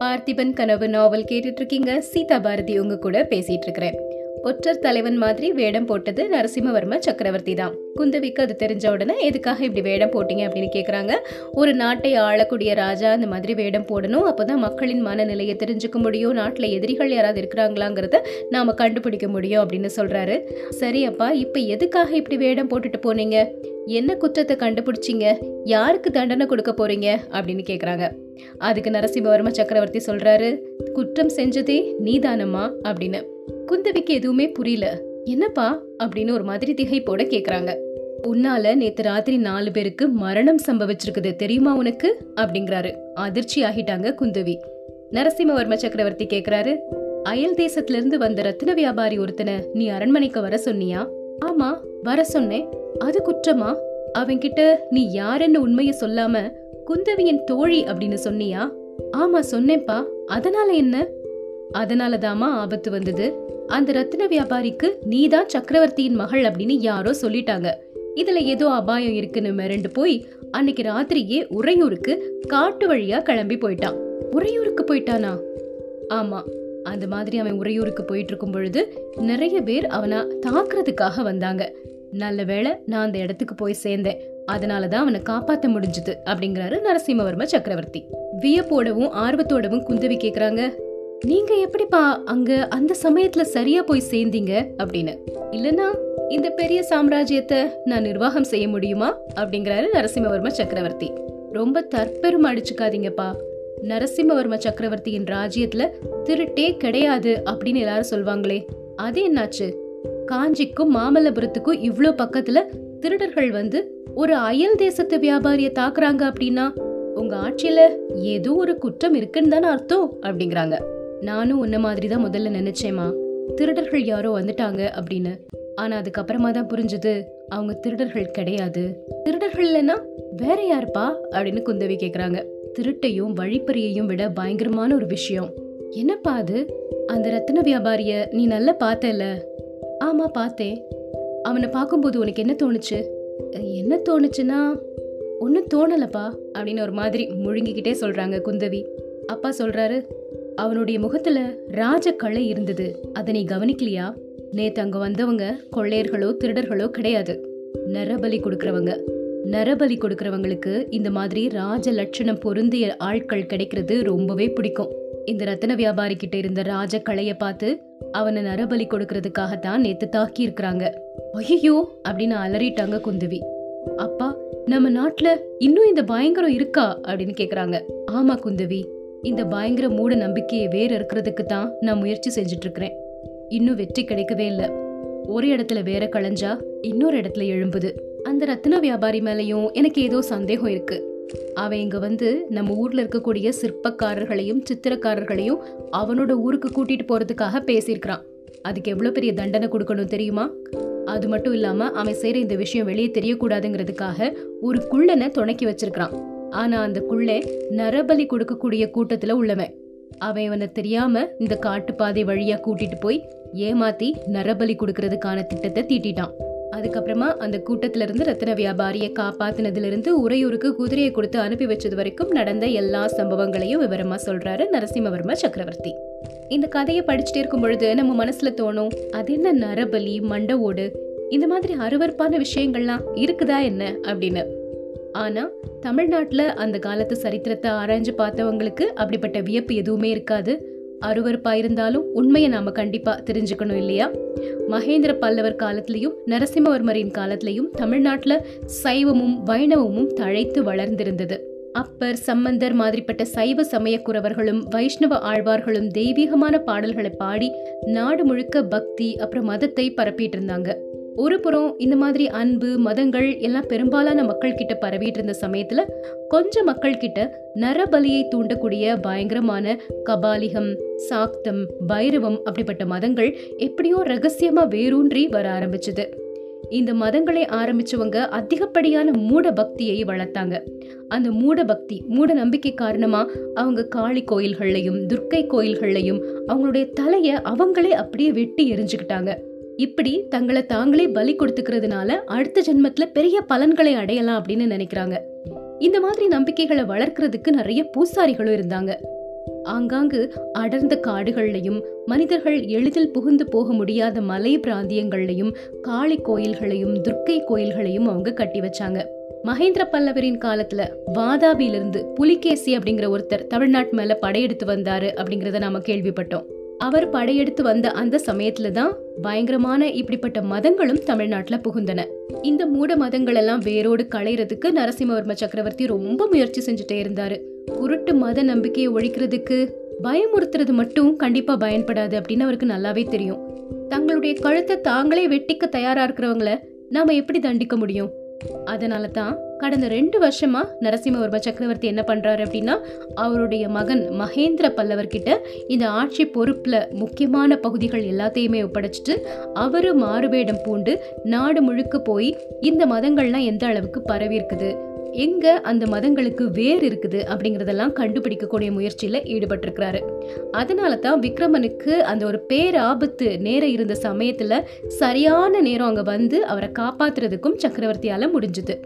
பார்த்திபன் கனவு நாவல் கேட்டுட்டு இருக்கீங்க சீதா பாரதி உங்க கூட பேசிட்டு இருக்கிறேன் ஒற்றர் தலைவன் மாதிரி வேடம் போட்டது நரசிம்மவர்ம சக்கரவர்த்தி தான். குந்தவிக்கு அது தெரிஞ்ச உடனே எதுக்காக இப்படி வேடம் போட்டீங்க? அப்படின்னு கேட்குறாங்க ஒரு நாட்டை ஆளக்கூடிய ராஜா அந்த மாதிரி வேடம் போடணும். அப்போ தான் மக்களின் மனநிலையை தெரிஞ்சுக்க முடியும். நாட்டில் எதிரிகள் யாராவது இருக்கிறாங்களாங்கிறத நாம் கண்டுபிடிக்க முடியும் அப்படின்னு சொல்கிறாரு சரி அப்பா இப்போ எதுக்காக இப்படி வேடம் போட்டுட்டு போனீங்க? என்ன குற்றத்தை கண்டுபிடிச்சீங்க? யாருக்கு தண்டனை கொடுக்க போறீங்க? அப்படின்னு கேட்குறாங்க அதுக்கு நரசிம்மவர்ம சக்கரவர்த்தி சொல்றாரு குற்றம் செஞ்சதே நீதானம்மா அப்படின்னு. குந்தவிக்கு எதுவுமே புரியல. என்னப்பா? அப்படின்னு ஒரு மாதிரி திகைப்போட கேக்குறாங்க. உன்னால நேத்து ராத்திரி நாலு பேருக்கு மரணம் சம்பவிச்சிருக்குது தெரியுமா உனக்கு? அப்படிங்கிறாரு. அதிர்ச்சி ஆகிட்டாங்க குந்தவி. நரசிம்மவர்ம சக்கரவர்த்தி கேக்குறாரு அயல் தேசத்துல இருந்து வந்த ரத்தின வியாபாரி ஒருத்தனை நீ அரண்மனைக்கு வர சொன்னியா? ஆமா வர சொன்னேன். அது குற்றமா? அவன்கிட்ட நீ யாருன்னு உண்மைய சொல்லாம குந்தவியின் தோழி அப்படின்னு சொன்னியா? ஆமா சொன்னேன்ப்பா. அதனால என்ன? அதனாலதாமா ஆபத்து வந்தது. அந்த ரத்தின வியாபாரிக்கு நீதான் சக்கரவர்த்தியின் மகள் அப்படின்னு யாரோ சொல்லிட்டாங்க. இதுல ஏதோ அபாயம் இருக்குன்னு மிரண்டு போய் அன்னைக்கு ராத்திரியே உறையூருக்கு காட்டு வழியா கிளம்பி போயிட்டான். உறையூருக்கு போயிட்டானா? ஆமா. அந்த மாதிரி அவன் உறையூருக்கு போயிட்டு இருக்கும் பொழுது நிறைய பேர் அவனை தாக்குறதுக்காக வந்தாங்க. நல்ல வேளை நான் அந்த இடத்துக்கு போய் சேர்ந்தேன். அதனால தான் அவனை காப்பாற்ற முடிஞ்சது அப்படிங்கிறாரு நரசிம்மவர்ம சக்கரவர்த்தி. வியப்போடவும் ஆர்வத்தோடவும் குந்தவி கேக்குறாங்க நீங்க எப்படிப்பா அங்க அந்த சமயத்துல சரியா போய் சேர்ந்தீங்க? அப்படின்னு. இல்லனா இந்த பெரிய சாம்ராஜ்யத்தை நான் நிர்வாகம் செய்ய முடியுமா? அப்படிங்கிறாரு நரசிம்மவர்ம சக்கரவர்த்தி. ரொம்ப தற்பெரும் அடிச்சுக்காதீங்கப்பா. நரசிம்மவர்ம சக்கரவர்த்தியின் ராஜ்யத்துல திருட்டே கிடையாது அப்படின்னு எல்லாரும் சொல்வாங்களே அது என்னாச்சு? காஞ்சிக்கும் மாமல்லபுரத்துக்கும் இவ்வளோ பக்கத்துல திருடர்கள் வந்து ஒரு அயல் தேசத்து வியாபாரிய தாக்குறாங்க அப்படின்னா உங்க ஆட்சியில ஏதோ ஒரு குற்றம் இருக்குன்னு தானே அர்த்தம்? அப்படிங்கிறாங்க. நானும் உன்ன மாதிரி தான் முதல்ல நினைச்சேமா திருடர்கள் யாரோ வந்துட்டாங்க அப்படின்னு. ஆனா அதுக்கப்புறமா தான் புரிஞ்சது அவங்க திருடர்கள் கிடையாது. திருடர்கள் இல்லைன்னா வேற யாருப்பா? அப்படின்னு குந்தவி கேக்குறாங்க. திருட்டையும் வழிப்பறியையும் விட பயங்கரமான ஒரு விஷயம். என்னப்பா அது? அந்த ரத்தின வியாபாரிய நீ நல்லா பார்த்தல ஆமாம் பார்த்தேன். அவனை பார்க்கும்போது உனக்கு என்ன தோணுச்சு? என்ன தோணுச்சுன்னா ஒன்றும் தோணலப்பா அப்படின்னு ஒரு மாதிரி முழுங்கிக்கிட்டே சொல்கிறாங்க குந்தவி. அப்பா சொல்கிறாரு அவனுடைய முகத்தில் ராஜ கலை இருந்தது. அதை நீ கவனிக்கலையா? நேற்று அங்கே வந்தவங்க கொள்ளையர்களோ திருடர்களோ கிடையாது. நரபலி கொடுக்குறவங்க. நரபலி கொடுக்குறவங்களுக்கு இந்த மாதிரி ராஜ லட்சணம் பொருந்திய ஆட்கள் கிடைக்கிறது ரொம்பவே பிடிக்கும். இந்த ரத்தன வியாபாரி கிட்ட இருந்த ராஜ கலையை பார்த்து அவனை நரபலி கொடுக்கறதுக்காகத்தான் நேத்து தாக்கி இருக்கிறாங்க ஐயோ அப்படின்னு அலறிட்டாங்க குந்தவி. அப்பா நம்ம நாட்டுல இன்னும் இந்த பயங்கரம் இருக்கா? அப்படின்னு கேக்குறாங்க. ஆமா குந்தவி இந்த பயங்கர மூட நம்பிக்கையை வேற இருக்கிறதுக்கு தான் நான் முயற்சி செஞ்சுட்டு இருக்கிறேன் இன்னும் வெற்றி கிடைக்கவே இல்லை. ஒரு இடத்துல வேற களைஞ்சா இன்னொரு இடத்துல எழும்புது. அந்த ரத்தின வியாபாரி மேலேயும் எனக்கு ஏதோ சந்தேகம் இருக்குது அவன் இங்கே வந்து நம்ம ஊரில் இருக்கக்கூடிய சிற்பக்காரர்களையும் சித்திரக்காரர்களையும் அவனோட ஊருக்கு கூட்டிகிட்டு போகிறதுக்காக பேசியிருக்கிறான். அதுக்கு எவ்வளோ பெரிய தண்டனை கொடுக்கணும் தெரியுமா? அது மட்டும் இல்லாமல் அவன் செய்கிற இந்த விஷயம் வெளியே தெரியக்கூடாதுங்கிறதுக்காக ஒரு குள்ளனை துணக்கி வச்சிருக்கிறான். ஆனால் அந்த குள்ளே நரபலி கொடுக்கக்கூடிய கூட்டத்தில் உள்ளவன். அவன் இவனை தெரியாமல் இந்த காட்டுப்பாதை வழியாக கூட்டிகிட்டு போய் ஏமாற்றி நரபலி கொடுக்கறதுக்கான திட்டத்தை தீட்டிட்டான். அதுக்கப்புறமா அந்த கூட்டத்திலிருந்து ரத்தின வியாபாரியை காப்பாத்தினதுல இருந்து உறையூருக்கு குதிரையை கொடுத்து அனுப்பி வச்சது வரைக்கும் நடந்த எல்லா சம்பவங்களையும் விவரமா சொல்றாரு நரசிம்மவர்ம சக்கரவர்த்தி. இந்த கதையை படிச்சுட்டே இருக்கும் பொழுது நம்ம மனசுல தோணும் அது என்ன நரபலி மண்ட ஓடு இந்த மாதிரி அருவறுப்பான விஷயங்கள்லாம் இருக்குதா என்ன அப்படின்னு. ஆனா தமிழ்நாட்டில் அந்த காலத்து சரித்திரத்தை ஆராய்ஞ்சு பார்த்தவங்களுக்கு அப்படிப்பட்ட வியப்பு எதுவுமே இருக்காது. அருவறுப்பாக இருந்தாலும் உண்மையை நாம் கண்டிப்பாக தெரிஞ்சுக்கணும் இல்லையா? மகேந்திர பல்லவர் காலத்திலையும் நரசிம்மவர்மரின் காலத்திலையும் தமிழ்நாட்டில் சைவமும் வைணவமும் தழைத்து வளர்ந்திருந்தது. அப்பர் சம்பந்தர் மாதிரிப்பட்ட சைவ சமயக்குறவர்களும் வைஷ்ணவ ஆழ்வார்களும் தெய்வீகமான பாடல்களை பாடி நாடு முழுக்க பக்தி அப்புறம் மதத்தை பரப்பிட்டு இருந்தாங்க. ஒரு புறம் இந்த மாதிரி அன்பு மதங்கள் எல்லாம் பெரும்பாலான மக்கள் கிட்ட பரவிட்டு இருந்த சமயத்துல கொஞ்சம் மக்கள் கிட்ட நரபலியை தூண்டக்கூடிய பயங்கரமான கபாலிகம் சாக்தம் பைரவம் அப்படிப்பட்ட மதங்கள் எப்படியோ ரகசியமா வேரூன்றி வர ஆரம்பிச்சது. இந்த மதங்களை ஆரம்பிச்சவங்க அதிகப்படியான மூட பக்தியை வளர்த்தாங்க. அந்த மூட பக்தி மூட நம்பிக்கை காரணமா அவங்க காளி கோயில்கள்லையும் துர்க்கை கோயில்கள்லையும் அவங்களுடைய தலையை அவங்களே அப்படியே வெட்டி எரிஞ்சுக்கிட்டாங்க. இப்படி தங்களை தாங்களே பலி கொடுத்துக்கிறதுனால அடுத்த ஜென்மத்துல பெரிய பலன்களை அடையலாம் அப்படின்னு நினைக்கிறாங்க. இந்த மாதிரி நம்பிக்கைகளை வளர்க்கறதுக்கு நிறைய பூசாரிகளும் இருந்தாங்க. ஆங்காங்கு அடர்ந்த காடுகள்லையும் மனிதர்கள் எளிதில் புகுந்து போக முடியாத மலை பிராந்தியங்கள்லையும் காளி கோயில்களையும் துர்க்கை கோயில்களையும் அவங்க கட்டி வச்சாங்க. மகேந்திர பல்லவரின் காலத்துல வாதாபியிலிருந்து புலிகேசி அப்படிங்கிற ஒருத்தர் தமிழ்நாட்டு மேல படையெடுத்து வந்தாரு அப்படிங்கறத நாம கேள்விப்பட்டோம். அவர் படையெடுத்து வந்த அந்த சமயத்துல தான் பயங்கரமான இப்படிப்பட்ட மதங்களும் தமிழ்நாட்டுல புகுந்தன. இந்த மூட மதங்கள் எல்லாம் வேரோடு களையறதுக்கு நரசிம்மவர்ம சக்கரவர்த்தி ரொம்ப முயற்சி செஞ்சுட்டே இருந்தாரு. குருட்டு மத நம்பிக்கையை ஒழிக்கிறதுக்கு பயமுறுத்துறது மட்டும் கண்டிப்பா பயன்படாது அப்படின்னு அவருக்கு நல்லாவே தெரியும். தங்களுடைய கழுத்தை தாங்களே வெட்டிக்க தயாரா இருக்கிறவங்கள நாம எப்படி தண்டிக்க முடியும்? அதனால தான் கடந்த ரெண்டு வருஷமா நரசிம்மவர்ம சக்கரவர்த்தி என்ன பண்றாரு அப்படின்னா அவருடைய மகன் மகேந்திர பல்லவர் கிட்ட இந்த ஆட்சி பொறுப்புல முக்கியமான பகுதிகள் எல்லாத்தையுமே ஒப்படைச்சிட்டு அவரு மாறுவேடம் பூண்டு நாடு முழுக்க போய் இந்த மதங்கள்லாம் எந்த அளவுக்கு பரவி இருக்குது எங்க அந்த மதங்களுக்கு வேர் இருக்குது அப்படிங்கறதெல்லாம் கண்டுபிடிக்கக்கூடிய முயற்சியில ஈடுபட்டிருக்கிறாரு. அதனால தான் விக்ரமனுக்கு அந்த ஒரு பேராபத்து நேர இருந்த சமயத்துல சரியான நேரம் அங்க வந்து அவரை காப்பாத்துறதுக்கும் சக்கரவர்த்தியால முடிஞ்சது.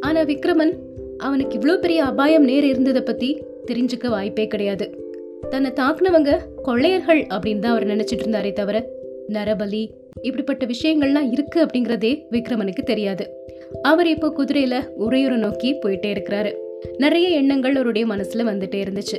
ஆனா விக்ரமன் அவனுக்கு இவ்வளோ பெரிய அபாயம் நேர இருந்ததை பத்தி தெரிஞ்சுக்க வாய்ப்பே கிடையாது. தன்னை தாக்குனவங்க கொள்ளையர்கள் அப்படின்னு தான் அவர் நினைச்சிட்டு இருந்தாரே தவிர நரபலி இப்படிப்பட்ட விஷயங்கள்லாம் இருக்கு அப்படிங்கிறதே விக்ரமனுக்கு தெரியாது. அவர் இப்போ குதிரையில உறையூரை நோக்கி போயிட்டே இருக்கிறாரு. நிறைய எண்ணங்கள் அவருடைய மனசுல வந்துட்டே இருந்துச்சு.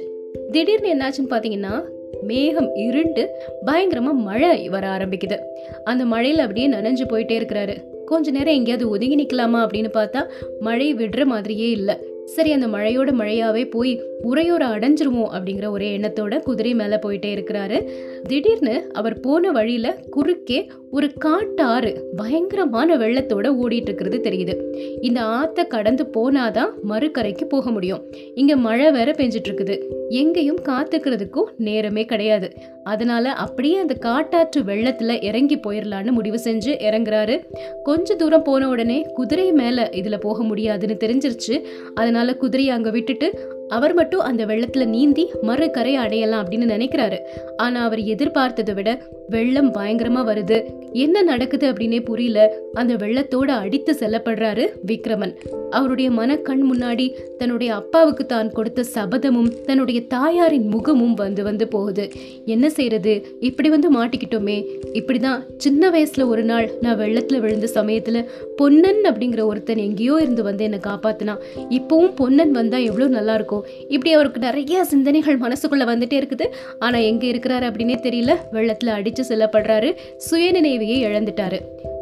திடீர்னு என்னாச்சுன்னு பாத்தீங்கன்னா மேகம் இருண்டு பயங்கரமா மழை வர ஆரம்பிக்குது. அந்த மழையில அப்படியே நனைஞ்சு போயிட்டே இருக்கிறாரு. கொஞ்ச நேரம் எங்கேயாவது ஒதுங்கி நிக்கலாமா அப்படின்னு பார்த்தா மழை விடுற மாதிரியே இல்லை. சரி அந்த மழையோட மழையாவே போய் உரையோர அடைஞ்சிருவோம் அப்படிங்கிற ஒரே எண்ணத்தோட குதிரை மேல போயிட்டே இருக்கிறாரு. திடீர்னு அவர் போன வழியில குறுக்கே ஒரு காட்டாறு பயங்கரமான வெள்ளத்தோட ஓடிட்டு இருக்கிறது தெரியுது. இந்த ஆத்த கடந்து போனாதான் மறுக்கரைக்கு போக முடியும். இங்க மழை வேற பெஞ்சிட்டு இருக்குது. எங்கேயும் காத்துக்கிறதுக்கும் நேரமே கிடையாது. அதனால அப்படியே அந்த காட்டாற்று வெள்ளத்துல இறங்கி போயிடலான்னு முடிவு செஞ்சு இறங்குறாரு. கொஞ்ச தூரம் போன உடனே குதிரை மேல இதுல போக முடியாதுன்னு தெரிஞ்சிருச்சு. அதனால குதிரையை அங்க விட்டுட்டு அவர் மட்டும் அந்த வெள்ளத்துல நீந்தி மறு கரை அடையலாம் அப்படின்னு நினைக்கிறாரு. ஆனா அவர் எதிர்பார்த்ததை விட வெள்ளம் பயங்கரமா வருது. என்ன நடக்குது அப்படின்னே புரியல. அந்த வெள்ளத்தோட அடித்து செல்லப்படுறாரு விக்ரமன். அவருடைய மன கண் முன்னாடி தன்னுடைய அப்பாவுக்கு தான் கொடுத்த சபதமும் தன்னுடைய தாயாரின் முகமும் வந்து வந்து போகுது. என்ன செய்யறது இப்படி வந்து மாட்டிக்கிட்டோமே. இப்படிதான் சின்ன வயசுல ஒரு நாள் நான் வெள்ளத்துல விழுந்த சமயத்துல பொன்னன் அப்படிங்கிற ஒருத்தன் எங்கேயோ இருந்து வந்து என்னை காப்பாத்தினான். இப்பவும் பொன்னன் வந்தா எவ்வளவு நல்லா இருக்கும். இப்படி அவருக்கு நிறைய சிந்தனைகள் மனசுக்குள்ளே வந்துட்டே இருக்குது. ஆனால் எங்கே இருக்கிறாரு அப்படின்னே தெரியல. வெள்ளத்துல அடிச்சு செல்லப்படுறாரு. சுயநினைவையை இழந்துட்டாரு.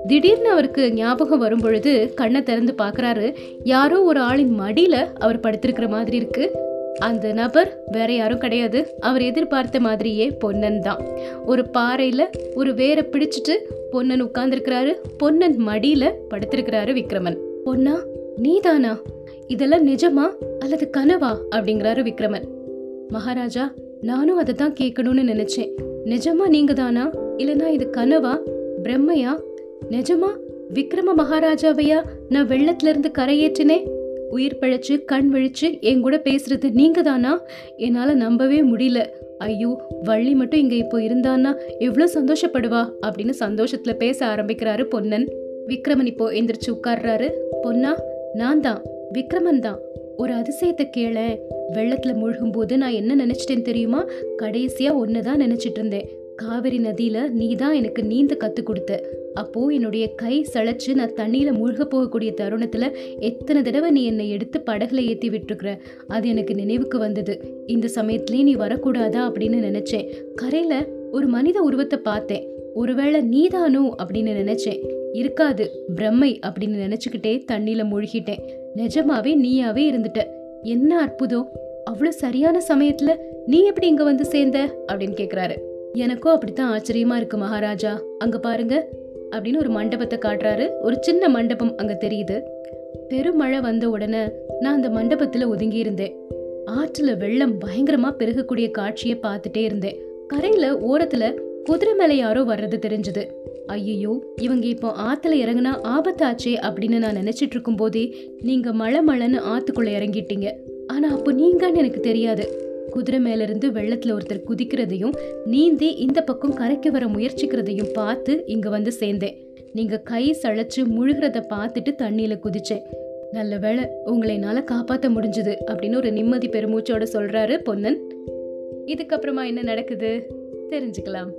திடீர்னு அவருக்கு ஞாபகம் வரும் பொழுது கண்ணை திறந்து பார்க்கறாரு. யாரோ ஒரு ஆளின் மடியில அவர் படுத்திருக்கிற மாதிரி இருக்கு. அந்த நபர் வேற யாரும் கிடையாது. அவர் எதிர்பார்த்த மாதிரியே பொன்னன் தான். ஒரு பாறையில ஒரு வேரை பிடிச்சிட்டு பொன்னன் உட்கார்ந்துருக்கிறாரு. பொன்னன் மடியில படுத்திருக்கிறாரு விக்ரமன். பொன்னா நீதானா? இதெல்லாம் நிஜமா அல்லது கனவா? அப்படிங்கிறாரு விக்ரமன். மகாராஜா நானும் அதை தான் கேட்கணும்னு நினைச்சேன். நிஜமா நீங்க தானா இல்லனா இது கனவா? பிரம்மையா? நிஜமா? விக்ரம மகாராஜாவையா நான் வெள்ளத்துல இருந்து கரையேற்றினேன் உயிர் பிழைச்சு கண் விழிச்சு என் கூட பேசுறது நீங்க தானா என்னால நம்பவே முடியல. ஐயோ வள்ளி மட்டும் இங்க இப்போ இருந்தான்னா எவ்வளோ சந்தோஷப்படுவா? அப்படின்னு சந்தோஷத்துல பேச ஆரம்பிக்கிறாரு பொன்னன். விக்ரமன் இப்போ எந்திரிச்சு உட்கார்றாரு. பொன்னா நான் தான் விக்ரமன் தான் ஒரு அதிசயத்தை கேள. வெள்ளத்துல மூழ்கும் போது நான் என்ன நினைச்சிட்டேன் தெரியுமா? கடைசியா ஒன்னதான் நினைச்சிட்டு இருந்தேன். காவிரி நதியில நீ தான் எனக்கு நீந்த கத்து கொடுத்த. அப்போ என்னுடைய கை சளைச்சு நான் தண்ணியில மூழ்க போகக்கூடிய தருணத்துல எத்தனை தடவை நீ என்னை எடுத்து படகுல ஏத்தி விட்டுருக்குற? அது எனக்கு நினைவுக்கு வந்தது. இந்த சமயத்திலே நீ வரக்கூடாதா அப்படின்னு நினைச்சேன். கரையில ஒரு மனித உருவத்தை பார்த்தேன். ஒருவேளை நீதானோ அப்படின்னு நினைச்சேன். இருக்காது பிரம்மை அப்படின்னு நினைச்சுக்கிட்டே தண்ணியில மூழ்கிட்டேன். நிஜமாவே நீயாவே இருந்துட்ட. என்ன அற்புதம்? அவ்வளோ சரியான சமயத்துல நீ எப்படி இங்க வந்து சேர்ந்த? அப்படின்னு கேக்குறாரு. எனக்கும் அப்படித்தான் ஆச்சரியமா இருக்கு மகாராஜா. அங்க பாருங்க. அப்படின்னு ஒரு மண்டபத்தை காட்டுறாரு. ஒரு சின்ன மண்டபம் அங்க தெரியுது. பெருமழை வந்த உடனே நான் அந்த மண்டபத்துல ஒதுங்கி இருந்தேன் ஆற்றுல வெள்ளம் பயங்கரமா பெருகக்கூடிய காட்சியை பார்த்துட்டே இருந்தேன். கரையில ஓரத்துல குதிரை மேல யாரோ வர்றது தெரிஞ்சது. ஐயையோ இவங்க இப்போ ஆத்துல இறங்குனா ஆபத்தாச்சே அப்படின்னு நான் நினைச்சிட்டு இருக்கும் போதே நீங்க மழை மழைன்னு ஆத்துக்குள்ள இறங்கிட்டீங்க. ஆனா அப்போ நீங்கன்னு எனக்கு தெரியாது. குதிரை மேல இருந்து வெள்ளத்துல ஒருத்தர் குதிக்கிறதையும் நீந்தி இந்த பக்கம் கரைக்கு வர முயற்சிக்கிறதையும் பார்த்து இங்க வந்து சேர்ந்தேன். நீங்க கை சளைச்சு முழுகிறத பார்த்துட்டு தண்ணியில குதிச்சேன். நல்ல வேளை உங்களை என்னால காப்பாத்த முடிஞ்சது அப்படின்னு ஒரு நிம்மதி பெருமூச்சோட சொல்றாரு பொன்னன். இதுக்கப்புறமா என்ன நடக்குது? தெரிஞ்சுக்கலாம்.